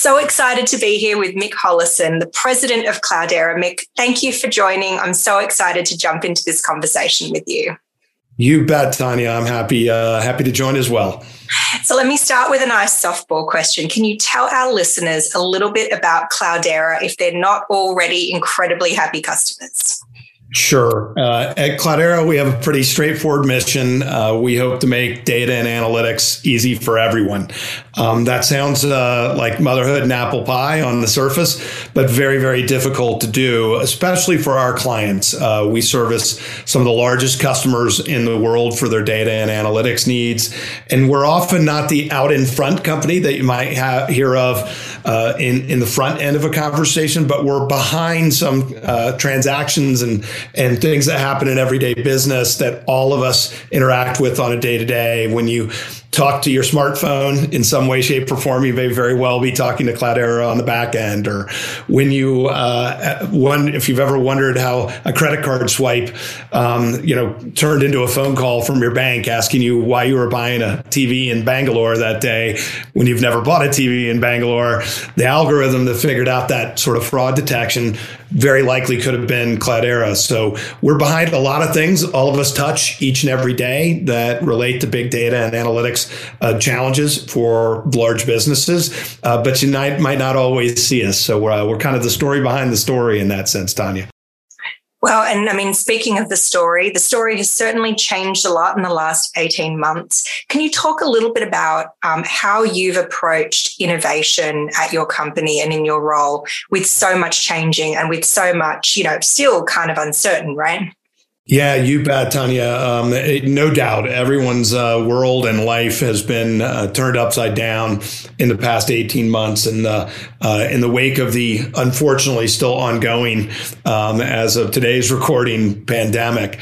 So excited to be here with Mick Hollison, the president of Cloudera. Mick, thank you for joining. I'm so excited to jump into this conversation with you. You bet, Tanya. I'm happy uh, happy to join as well. So let me start with a nice softball question. Can you tell our listeners a little bit about Cloudera if they're not already incredibly happy customers? Sure. Uh, at Cloudera, we have a pretty straightforward mission. Uh, we hope to make data and analytics easy for everyone. Um, that sounds uh, like motherhood and apple pie on the surface, but very, very difficult to do, especially for our clients. Uh, we service some of the largest customers in the world for their data and analytics needs. And we're often not the out in front company that you might have, hear of uh, in, in the front end of a conversation, but we're behind some uh, transactions and and things that happen in everyday business that all of us interact with on a day to day. When you talk to your smartphone in some way, shape, or form, you may very well be talking to Cloudera on the back end. Or when you, uh, one, if you've ever wondered how a credit card swipe, um, you know, turned into a phone call from your bank asking you why you were buying a TV in Bangalore that day when you've never bought a TV in Bangalore, the algorithm that figured out that sort of fraud detection very likely could have been Cloudera. So we're behind a lot of things all of us touch each and every day that relate to big data and analytics uh, challenges for large businesses. Uh, but you might, might not always see us. So we're, uh, we're kind of the story behind the story in that sense, Tanya. Well, and I mean, speaking of the story, the story has certainly changed a lot in the last 18 months. Can you talk a little bit about um, how you've approached innovation at your company and in your role with so much changing and with so much, you know, still kind of uncertain, right? Yeah, you bet, Tanya. Um, it, no doubt, everyone's uh, world and life has been uh, turned upside down in the past eighteen months, and uh, in the wake of the unfortunately still ongoing, um, as of today's recording, pandemic,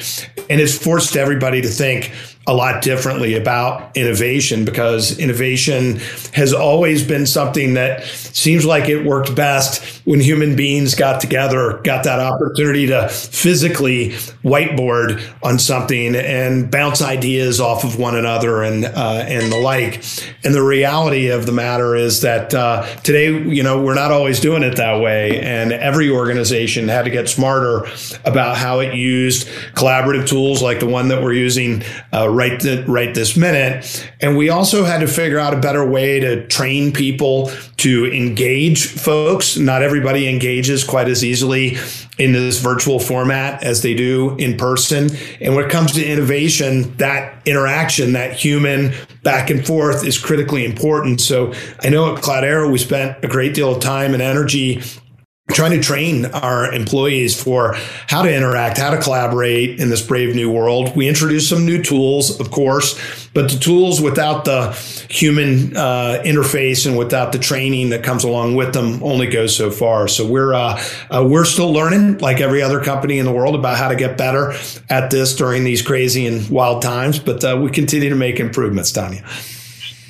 and it's forced everybody to think a lot differently about innovation because innovation has always been something that seems like it worked best when human beings got together, got that opportunity to physically whiteboard on something and bounce ideas off of one another and uh, and the like. And the reality of the matter is that uh, today, you know, we're not always doing it that way, and every organization had to get smarter about how it used collaborative tools like the one that we're using. Uh, right th- right this minute. And we also had to figure out a better way to train people to engage folks. Not everybody engages quite as easily in this virtual format as they do in person. And when it comes to innovation, that interaction, that human back and forth is critically important. So I know at Cloudera, we spent a great deal of time and energy trying to train our employees for how to interact, how to collaborate in this brave new world. We introduced some new tools, of course, but the tools without the human uh, interface and without the training that comes along with them only goes so far. So we're uh, uh, we're still learning, like every other company in the world, about how to get better at this during these crazy and wild times. But uh, we continue to make improvements, Tanya.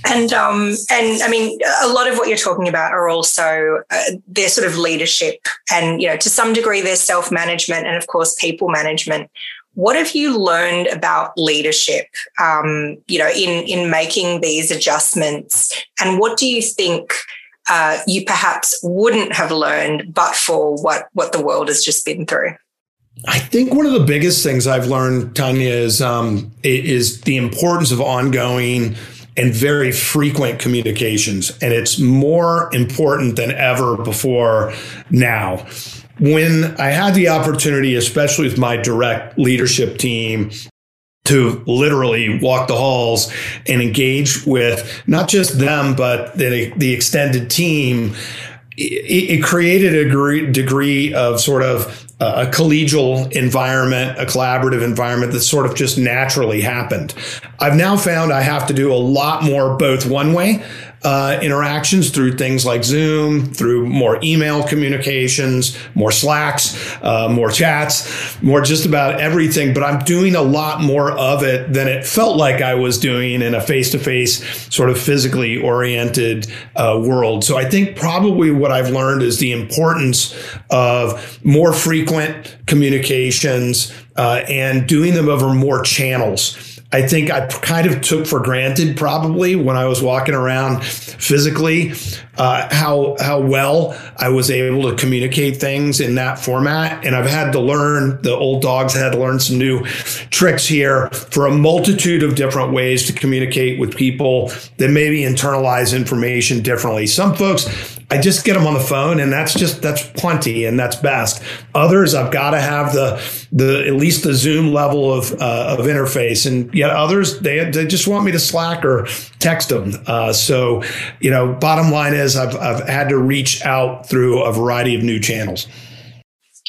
And um, and I mean, a lot of what you're talking about are also uh, their sort of leadership, and you know, to some degree, their self management, and of course, people management. What have you learned about leadership? Um, you know, in in making these adjustments, and what do you think? Uh, you perhaps wouldn't have learned but for what what the world has just been through. I think one of the biggest things I've learned, Tanya, is um, is the importance of ongoing and very frequent communications. And it's more important than ever before now. When I had the opportunity, especially with my direct leadership team, to literally walk the halls and engage with not just them, but the, the extended team, it, it created a degree, degree of sort of a collegial environment, a collaborative environment that sort of just naturally happened. I've now found I have to do a lot more both one way uh, interactions through things like Zoom, through more email communications, more Slacks, uh, more chats, more just about everything. But I'm doing a lot more of it than it felt like I was doing in a face to face, sort of physically oriented uh, world. So I think probably what I've learned is the importance of more frequent communications uh, and doing them over more channels I think I kind of took for granted probably when I was walking around physically uh, how how well I was able to communicate things in that format, and I've had to learn. The old dogs had to learn some new tricks here for a multitude of different ways to communicate with people that maybe internalize information differently. Some folks I just get them on the phone and that's just that's plenty and that's best. Others I've got to have the the at least the Zoom level of uh, of interface and yet others they they just want me to Slack or text them. Uh, so you know, bottom line is I've I've had to reach out through a variety of new channels.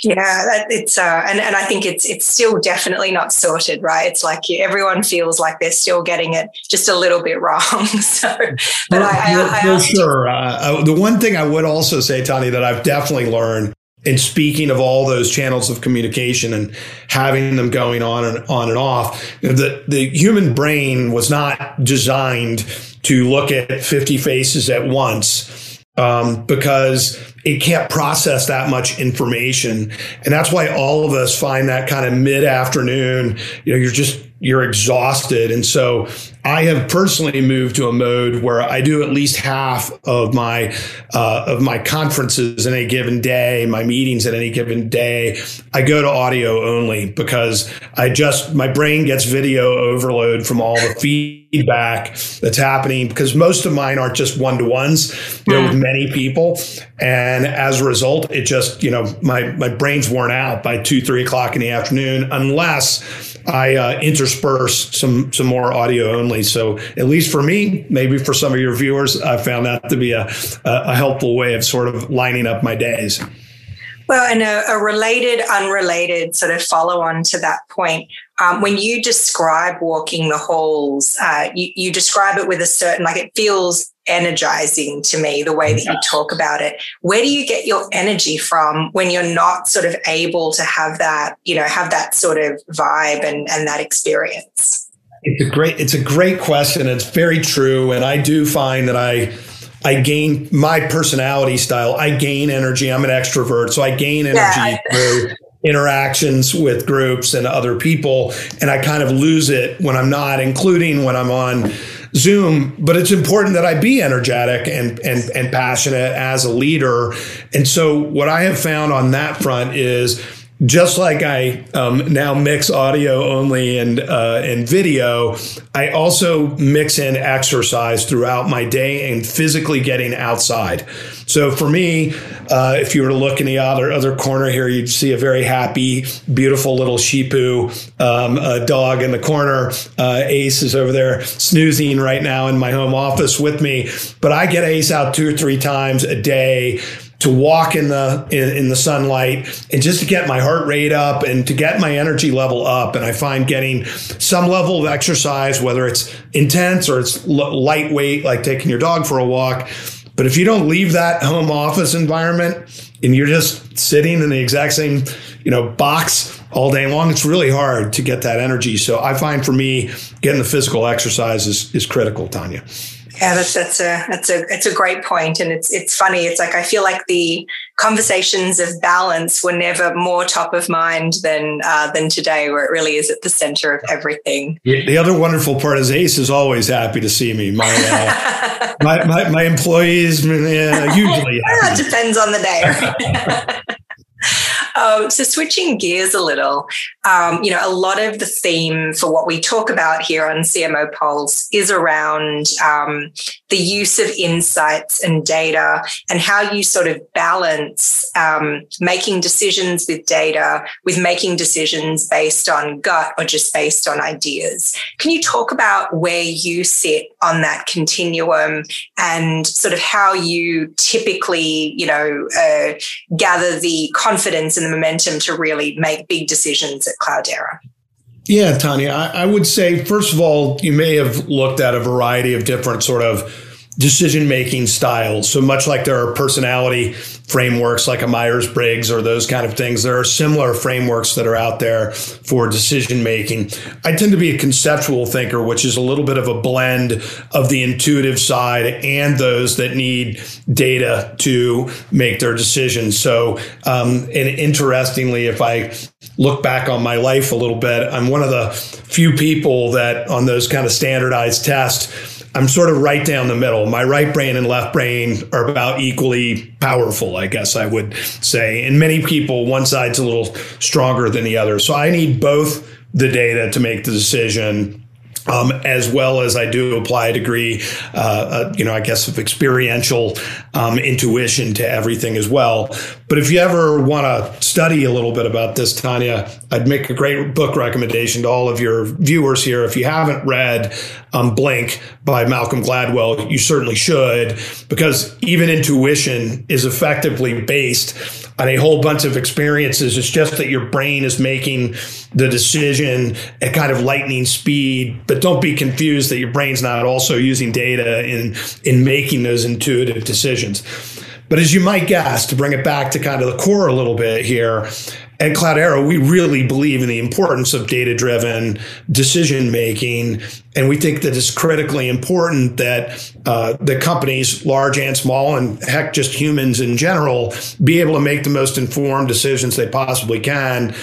Yeah, it's uh, and and I think it's it's still definitely not sorted, right? It's like everyone feels like they're still getting it just a little bit wrong. so, but for, I, I, I, sure. Uh, uh, the one thing I would also say, Tanya, that I've definitely learned in speaking of all those channels of communication and having them going on and on and off, you know, the the human brain was not designed to look at fifty faces at once um, because it can't process that much information. And that's why all of us find that kind of mid afternoon, you know, you're just, you're exhausted. And so I have personally moved to a mode where I do at least half of my uh, of my conferences in a given day, my meetings in any given day. I go to audio only because I just my brain gets video overload from all the feedback that's happening because most of mine aren't just one to ones, know, with many people, and as a result, it just you know my my brain's worn out by two three o'clock in the afternoon unless I uh, intersperse some some more audio only. So at least for me, maybe for some of your viewers, I found that to be a, a helpful way of sort of lining up my days. Well, and a, a related, unrelated sort of follow on to that point. Um, when you describe walking the halls, uh, you, you describe it with a certain, like it feels energizing to me the way that you talk about it. Where do you get your energy from when you're not sort of able to have that you know have that sort of vibe and and that experience? It's a great it's a great question. It's very true. And i do find that i I gain my personality style. I gain energy. I'm an extrovert, so I gain energy yeah. through interactions with groups and other people, and I kind of lose it when I'm not, including when I'm on Zoom, but it's important that I be energetic and, and, and passionate as a leader. And so what I have found on that front is just like I um, now mix audio only and uh, and video, I also mix in exercise throughout my day and physically getting outside. So for me, uh, if you were to look in the other other corner here, you'd see a very happy, beautiful little Shih um, a dog in the corner. Uh, Ace is over there snoozing right now in my home office with me. But I get Ace out two or three times a day to walk in the in, in, the sunlight and just to get my heart rate up and to get my energy level up. And i find getting some level of exercise whether it's intense or it's l- lightweight like taking your dog for a walk. But if you don't leave that home office environment and you're just sitting in the exact same you know box all day long it's really hard to get that energy. So i find for me getting the physical exercise is, is critical tanya yeah, that's that's a that's a it's a great point, and it's it's funny. It's like I feel like the conversations of balance were never more top of mind than uh, than today, where it really is at the center of everything. The other wonderful part is Ace is always happy to see me. My uh, my, my, my employees uh, usually. well, depends on the day. Um, so switching gears a little, um, you know, a lot of the theme for what we talk about here on CMO Pulse is around um, the use of insights and data and how you sort of balance um, making decisions with data with making decisions based on gut or just based on ideas. Can you talk about where you sit on that continuum and sort of how you typically, you know, uh, gather the confidence and the momentum to really make big decisions at Cloudera? Yeah, Tanya, I, I would say, first of all, you may have looked at a variety of different sort of decision making styles. So much like there are personality frameworks like a Myers Briggs or those kind of things, there are similar frameworks that are out there for decision making. I tend to be a conceptual thinker, which is a little bit of a blend of the intuitive side and those that need data to make their decisions. So, um, and interestingly, if I look back on my life a little bit, I'm one of the few people that on those kind of standardized tests I'm sort of right down the middle. My right brain and left brain are about equally powerful, I guess I would say. And many people, one side's a little stronger than the other. So I need both the data to make the decision um, as well as I do apply a degree, uh, uh, you know, I guess of experiential um, intuition to everything as well. But if you ever want to study a little bit about this, Tanya, I'd make a great book recommendation to all of your viewers here. If you haven't read um, Blink by Malcolm Gladwell, you certainly should, because even intuition is effectively based on a whole bunch of experiences. It's just that your brain is making the decision at kind of lightning speed, but don't be confused that your brain's not also using data in, in making those intuitive decisions. But as you might guess, to bring it back to kind of the core a little bit here, at Cloudera, we really believe in the importance of data driven decision making. And we think that it's critically important that uh, the companies, large and small, and heck, just humans in general, be able to make the most informed decisions they possibly can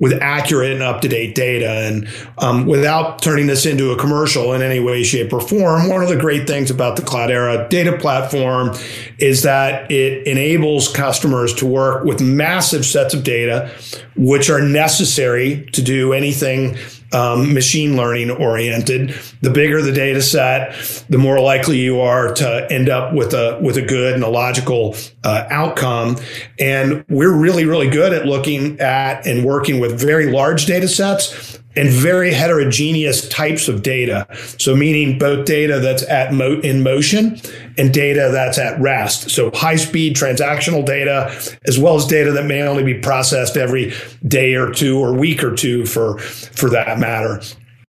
with accurate and up to date data. And um, without turning this into a commercial in any way, shape, or form, one of the great things about the Cloudera data platform is that it enables customers to work with massive sets of data, which are necessary to do anything um, machine learning oriented. The bigger the data set, the more likely you are to end up with a with a good and a logical uh, outcome. And we're really really good at looking at and working with very large data sets and very heterogeneous types of data. So meaning both data that's at mo- in motion and data that's at rest. So high speed transactional data, as well as data that may only be processed every day or two or week or two for, for that matter.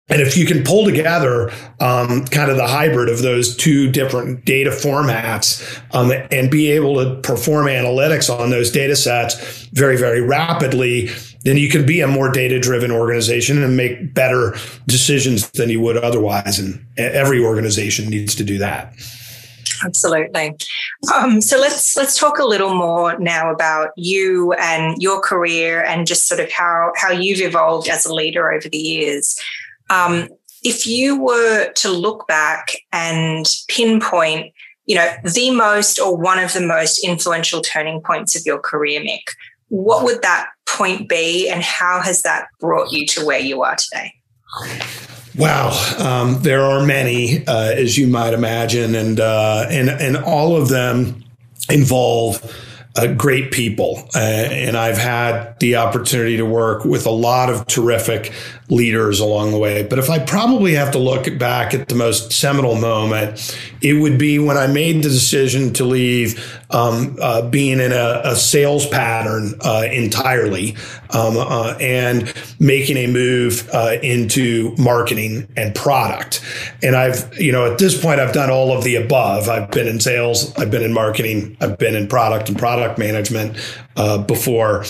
And if you can pull together um, kind of the hybrid of those two different data formats um, and be able to perform analytics on those data sets very, very rapidly, then you can be a more data driven organization and make better decisions than you would otherwise. And every organization needs to do that. Absolutely. Um, so let's let's talk a little more now about you and your career and just sort of how how you've evolved as a leader over the years. Um, if you were to look back and pinpoint, you know, the most or one of the most influential turning points of your career, Mick, what would that point be, and how has that brought you to where you are today? Wow, um, there are many, uh, as you might imagine, and uh, and and all of them involve uh, great people. Uh, and I've had the opportunity to work with a lot of terrific leaders along the way. But if I probably have to look back at the most seminal moment, it would be when I made the decision to leave um, uh, being in a, a sales pattern uh, entirely um, uh, and making a move uh, into marketing and product. And I've, you know, at this point, I've done all of the above. I've been in sales, I've been in marketing, I've been in product and product management uh, before.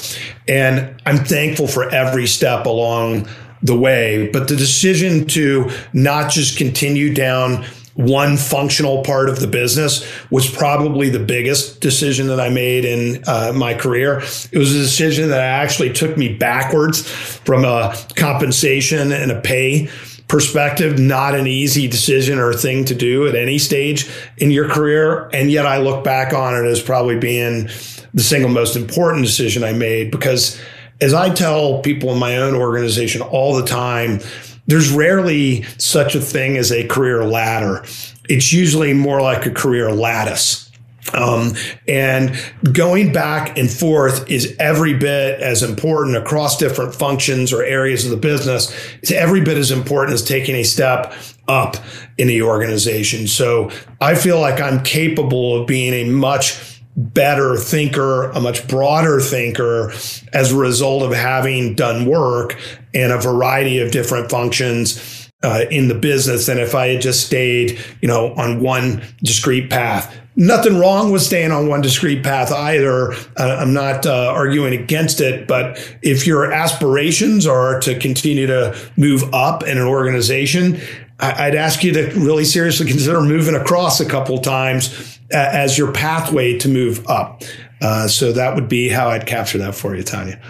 And I'm thankful for every step along the way. But the decision to not just continue down one functional part of the business was probably the biggest decision that I made in uh, my career. It was a decision that actually took me backwards from a compensation and a pay perspective, not an easy decision or thing to do at any stage in your career. And yet I look back on it as probably being the single most important decision I made because as I tell people in my own organization all the time, there's rarely such a thing as a career ladder. It's usually more like a career lattice. Um, and going back and forth is every bit as important across different functions or areas of the business. It's every bit as important as taking a step up in the organization. So I feel like I'm capable of being a much better thinker, a much broader thinker as a result of having done work in a variety of different functions uh, in the business than if I had just stayed, you know, on one discrete path. Nothing wrong with staying on one discrete path either. Uh, I'm not uh, arguing against it, but if your aspirations are to continue to move up in an organization, I'd ask you to really seriously consider moving across a couple times as your pathway to move up. Uh, so that would be how I'd capture that for you, Tanya.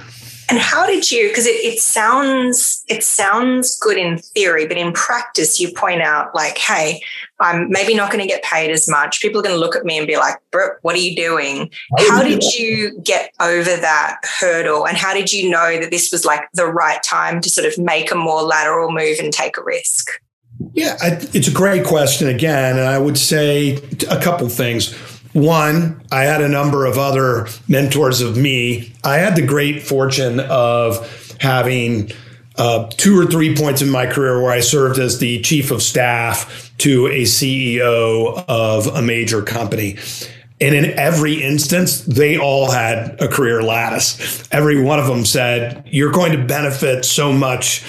And how did you? Because it, it sounds it sounds good in theory, but in practice, you point out like, hey, I'm maybe not going to get paid as much. People are going to look at me and be like, Brooke, what are you doing? How did you get over that hurdle? And how did you know that this was like the right time to sort of make a more lateral move and take a risk? Yeah, I, it's a great question again. And I would say a couple things. One, I had a number of other mentors of me. I had the great fortune of having uh, two or three points in my career where I served as the chief of staff to a CEO of a major company. And in every instance, they all had a career lattice. Every one of them said, You're going to benefit so much,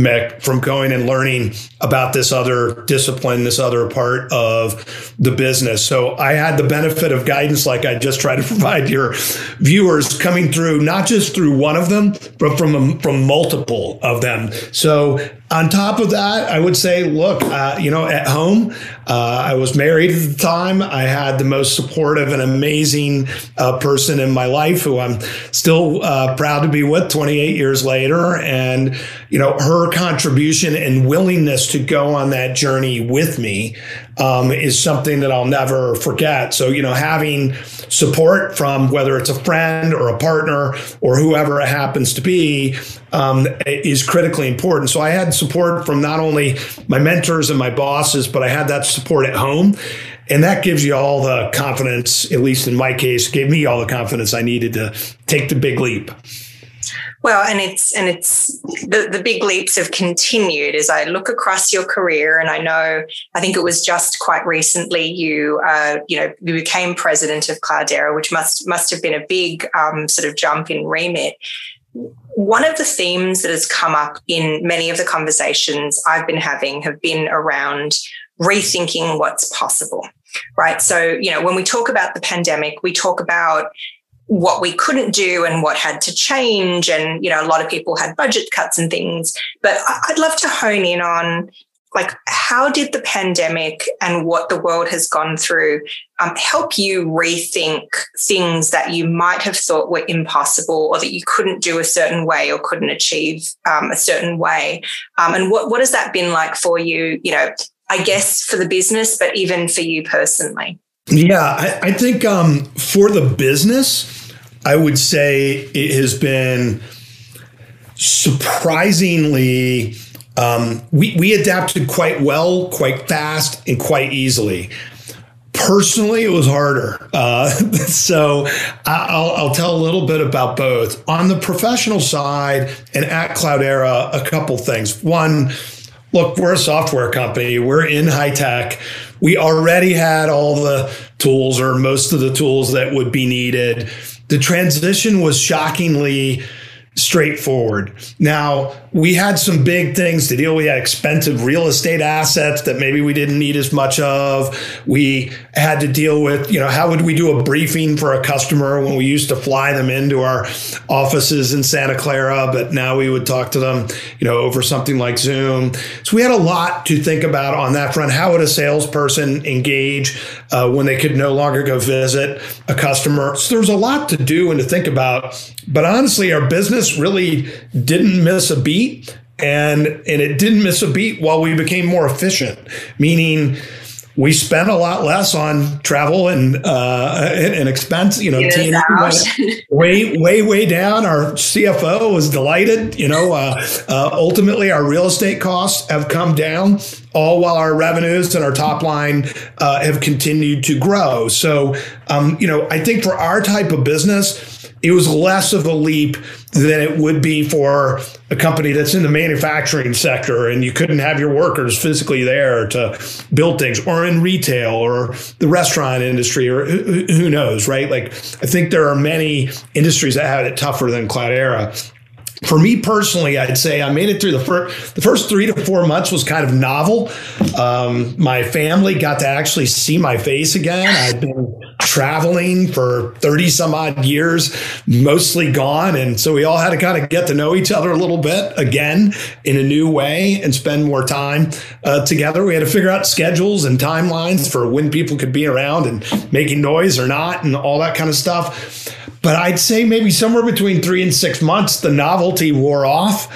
Mick, from going and learning about this other discipline, this other part of the business. So I had the benefit of guidance, like I just try to provide your viewers coming through, not just through one of them, but from, from multiple of them. So on top of that, I would say, look, uh, you know, at home, uh, I was married at the time. I had the most supportive and amazing uh, person in my life who I'm still uh, proud to be with 28 years later. And, you know, her contribution and willingness to go on that journey with me um, is something that I'll never forget. So, you know, having support from whether it's a friend or a partner or whoever it happens to be um, is critically important. So I had support from not only my mentors and my bosses, but I had that support at home. And that gives you all the confidence, at least in my case, gave me all the confidence I needed to take the big leap. Well, and it's and it's the, the big leaps have continued as I look across your career, and I know I think it was just quite recently you uh, you know you became president of Cloudera, which must must have been a big um, sort of jump in remit. One of the themes that has come up in many of the conversations I've been having have been around rethinking what's possible, right? So, you know, when we talk about the pandemic, we talk about what we couldn't do and what had to change. And, you know, a lot of people had budget cuts and things. But I'd love to hone in on like how did the pandemic and what the world has gone through um, help you rethink things that you might have thought were impossible or that you couldn't do a certain way or couldn't achieve um, a certain way um, and what, what has that been like for you you know i guess for the business but even for you personally yeah i, I think um, for the business I would say it has been surprisingly. Um, we, we adapted quite well, quite fast, and quite easily. Personally, it was harder. Uh, so I'll, I'll, tell a little bit about both. On the professional side and at Cloudera, a couple things. One, look, we're a software company, we're in high tech. We already had all the tools or most of the tools that would be needed the transition was shockingly straightforward. Now, we had some big things to deal. With. We had expensive real estate assets that maybe we didn't need as much of. We had to deal with, you know, how would we do a briefing for a customer when we used to fly them into our offices in Santa Clara, but now we would talk to them, you know, over something like Zoom. So we had a lot to think about on that front. How would a salesperson engage uh, when they could no longer go visit a customer? So there's a lot to do and to think about. But honestly, our business really didn't miss a beat and and it didn't miss a beat while we became more efficient meaning we spent a lot less on travel and uh, and, expense. You know, way way way down. Our CFO was delighted. You know, uh, uh, ultimately our real estate costs have come down, all while our revenues and our top line uh, have continued to grow. So, um, you know, I think for our type of business it was less of a leap than it would be for a company that's in the manufacturing sector and you couldn't have your workers physically there to build things or in retail or the restaurant industry or who knows, right? Like I think there are many industries that had it tougher than Cloudera. For me personally, I'd say I made it through the first the first three to four months was kind of novel. Um, my family got to actually see my face again. I'd been traveling for thirty some odd years, mostly gone, and so we all had to kind of get to know each other a little bit again in a new way and spend more time uh, together. We had to figure out schedules and timelines for when people could be around and making noise or not, and all that kind of stuff. But I'd say maybe somewhere between three and six months, the novelty wore off.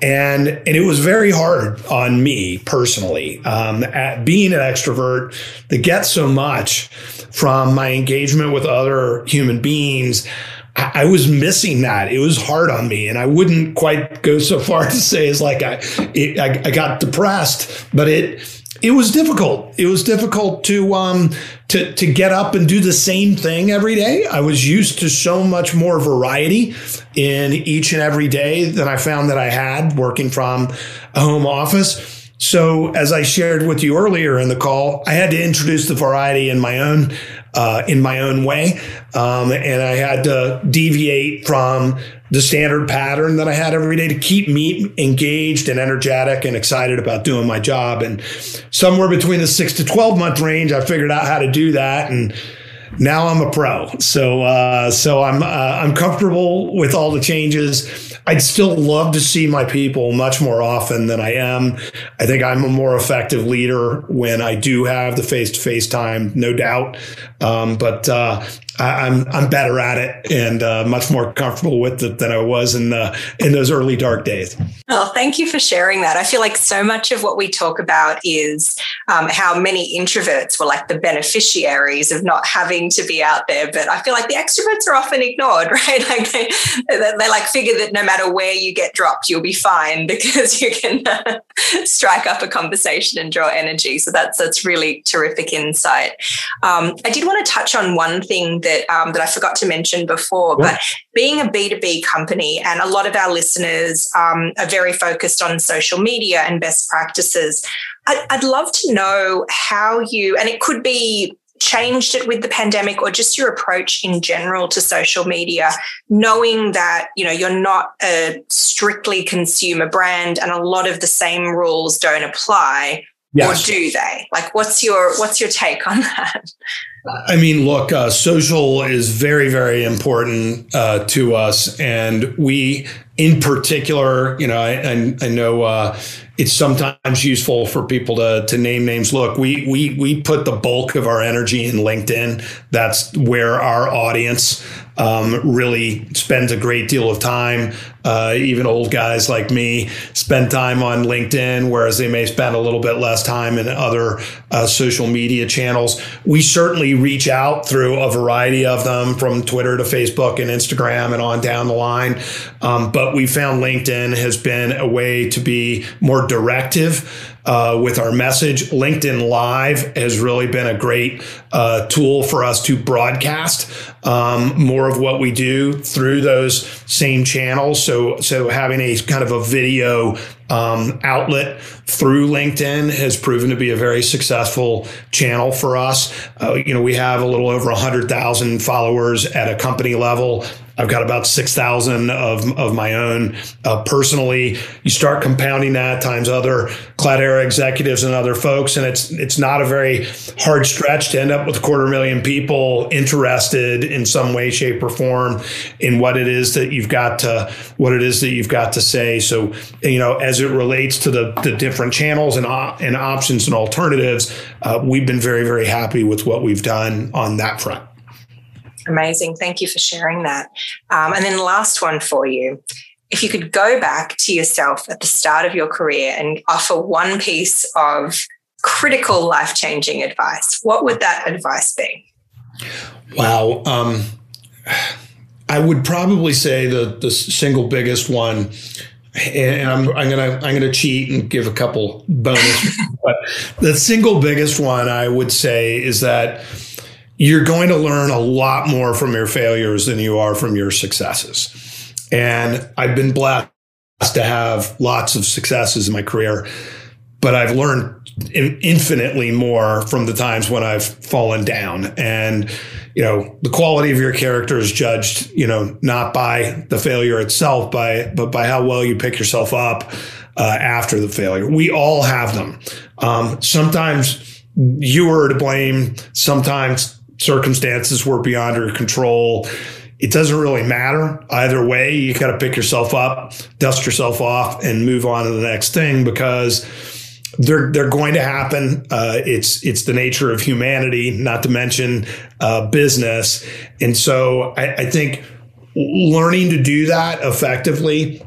And, and it was very hard on me personally, um, at being an extrovert that gets so much from my engagement with other human beings. I, was missing that. It was hard on me, and I wouldn't quite go so far to say as like I, it, I, I got depressed, but it it was difficult. It was difficult to um to to get up and do the same thing every day. I was used to so much more variety in each and every day than I found that I had working from a home office. So, as I shared with you earlier in the call, I had to introduce the variety in my own uh, in my own way, um, and I had to deviate from the standard pattern that I had every day to keep me engaged and energetic and excited about doing my job. And somewhere between the six to 12 month range, I figured out how to do that. And now I'm a pro. So, uh, so I'm, uh, I'm comfortable with all the changes. I'd still love to see my people much more often than I am. I think I'm a more effective leader when I do have the face to face time, no doubt. Um, but uh, I'm I'm better at it and uh, much more comfortable with it than I was in the in those early dark days. Well, thank you for sharing that. I feel like so much of what we talk about is um, how many introverts were like the beneficiaries of not having to be out there, but I feel like the extroverts are often ignored, right? Like they they like figure that no matter where you get dropped, you'll be fine because you can uh, strike up a conversation and draw energy. So that's that's really terrific insight. Um, I did want to touch on one thing that um, that I forgot to mention before. Yeah. But being a B two B company, and a lot of our listeners um, are very focused on social media and best practices. I, I'd love to know how you, and it could be changed it with the pandemic or just your approach in general to social media knowing that you know you're not a strictly consumer brand and a lot of the same rules don't apply yes. or do they like what's your what's your take on that I mean, look, uh, social is very, very important uh, to us. And we, in particular, you know, I, I, I know uh, it's sometimes useful for people to, to name names. Look, we, we, we put the bulk of our energy in LinkedIn. That's where our audience um, really spends a great deal of time. Uh, even old guys like me spend time on LinkedIn, whereas they may spend a little bit less time in other uh, social media channels. We certainly reach out through a variety of them from Twitter to Facebook and Instagram and on down the line. Um, but we found LinkedIn has been a way to be more directive uh, with our message. LinkedIn Live has really been a great uh, tool for us to broadcast um, more of what we do through those same channels. So, so having a kind of a video um, outlet through LinkedIn has proven to be a very successful channel for us. Uh, you know, we have a little over 100,000 followers at a company level. I've got about 6,000 of, of my own uh, personally. You start compounding that times other Cloudera executives and other folks, and it's it's not a very hard stretch to end up with a quarter million people interested in some way, shape, or form in what it is that you've got to what it is that you've got to say. So, you know, as it relates to the, the different channels and, and options and alternatives, uh, we've been very, very happy with what we've done on that front. Amazing. Thank you for sharing that. Um, and then last one for you. If you could go back to yourself at the start of your career and offer one piece of critical life changing advice, what would that advice be? Wow. Um, I would probably say the, the single biggest one and I'm, I'm gonna I'm gonna cheat and give a couple bonus. but the single biggest one I would say is that you're going to learn a lot more from your failures than you are from your successes. And I've been blessed to have lots of successes in my career. but I've learned infinitely more from the times when I've fallen down. And, you know, the quality of your character is judged, you know, not by the failure itself, by, but by how well you pick yourself up uh, after the failure. We all have them. Um, sometimes you are to blame. Sometimes circumstances were beyond your control. It doesn't really matter either way. You got to pick yourself up, dust yourself off, and move on to the next thing because they're they're going to happen. Uh, it's it's the nature of humanity, not to mention uh, business. And so I, I, think learning to do that effectively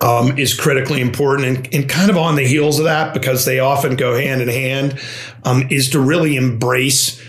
um, is critically important. And, and, kind of on the heels of that, because they often go hand in hand, um, is to really embrace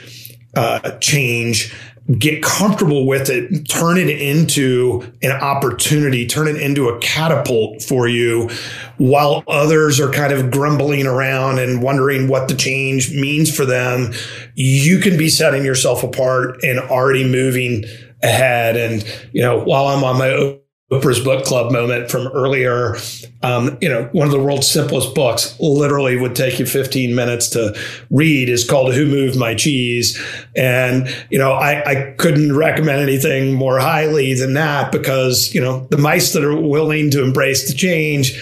uh, change get comfortable with it, turn it into an opportunity, turn it into a catapult for you while others are kind of grumbling around and wondering what the change means for them. You can be setting yourself apart and already moving ahead. And, you know, while I'm on my Oprah's book club moment from earlier. Um, you know, one of the world's simplest books literally would take you 15 minutes to read is called Who Moved My Cheese. And, you know, I, I couldn't recommend anything more highly than that because, you know, the mice that are willing to embrace the change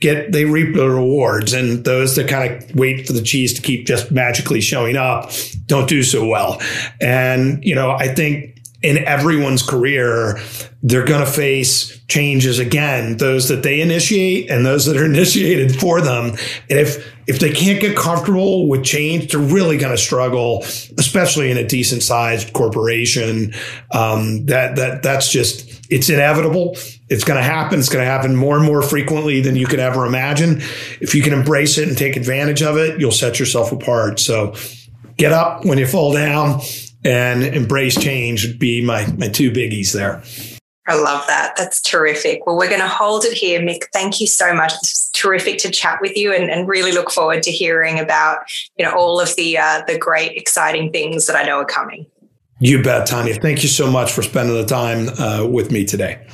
get they reap the rewards and those that kind of wait for the cheese to keep just magically showing up don't do so well and you know i think in everyone's career, they're going to face changes again, those that they initiate and those that are initiated for them. And if, if they can't get comfortable with change, they're really going to struggle, especially in a decent sized corporation. Um, that, that, that's just, it's inevitable. It's going to happen. It's going to happen more and more frequently than you could ever imagine. If you can embrace it and take advantage of it, you'll set yourself apart. So get up when you fall down and embrace change would be my, my two biggies there. I love that. That's terrific. Well, we're going to hold it here, Mick. Thank you so much. It's terrific to chat with you, and, and really look forward to hearing about you know all of the uh, the great, exciting things that I know are coming. You bet, Tanya. Thank you so much for spending the time uh, with me today.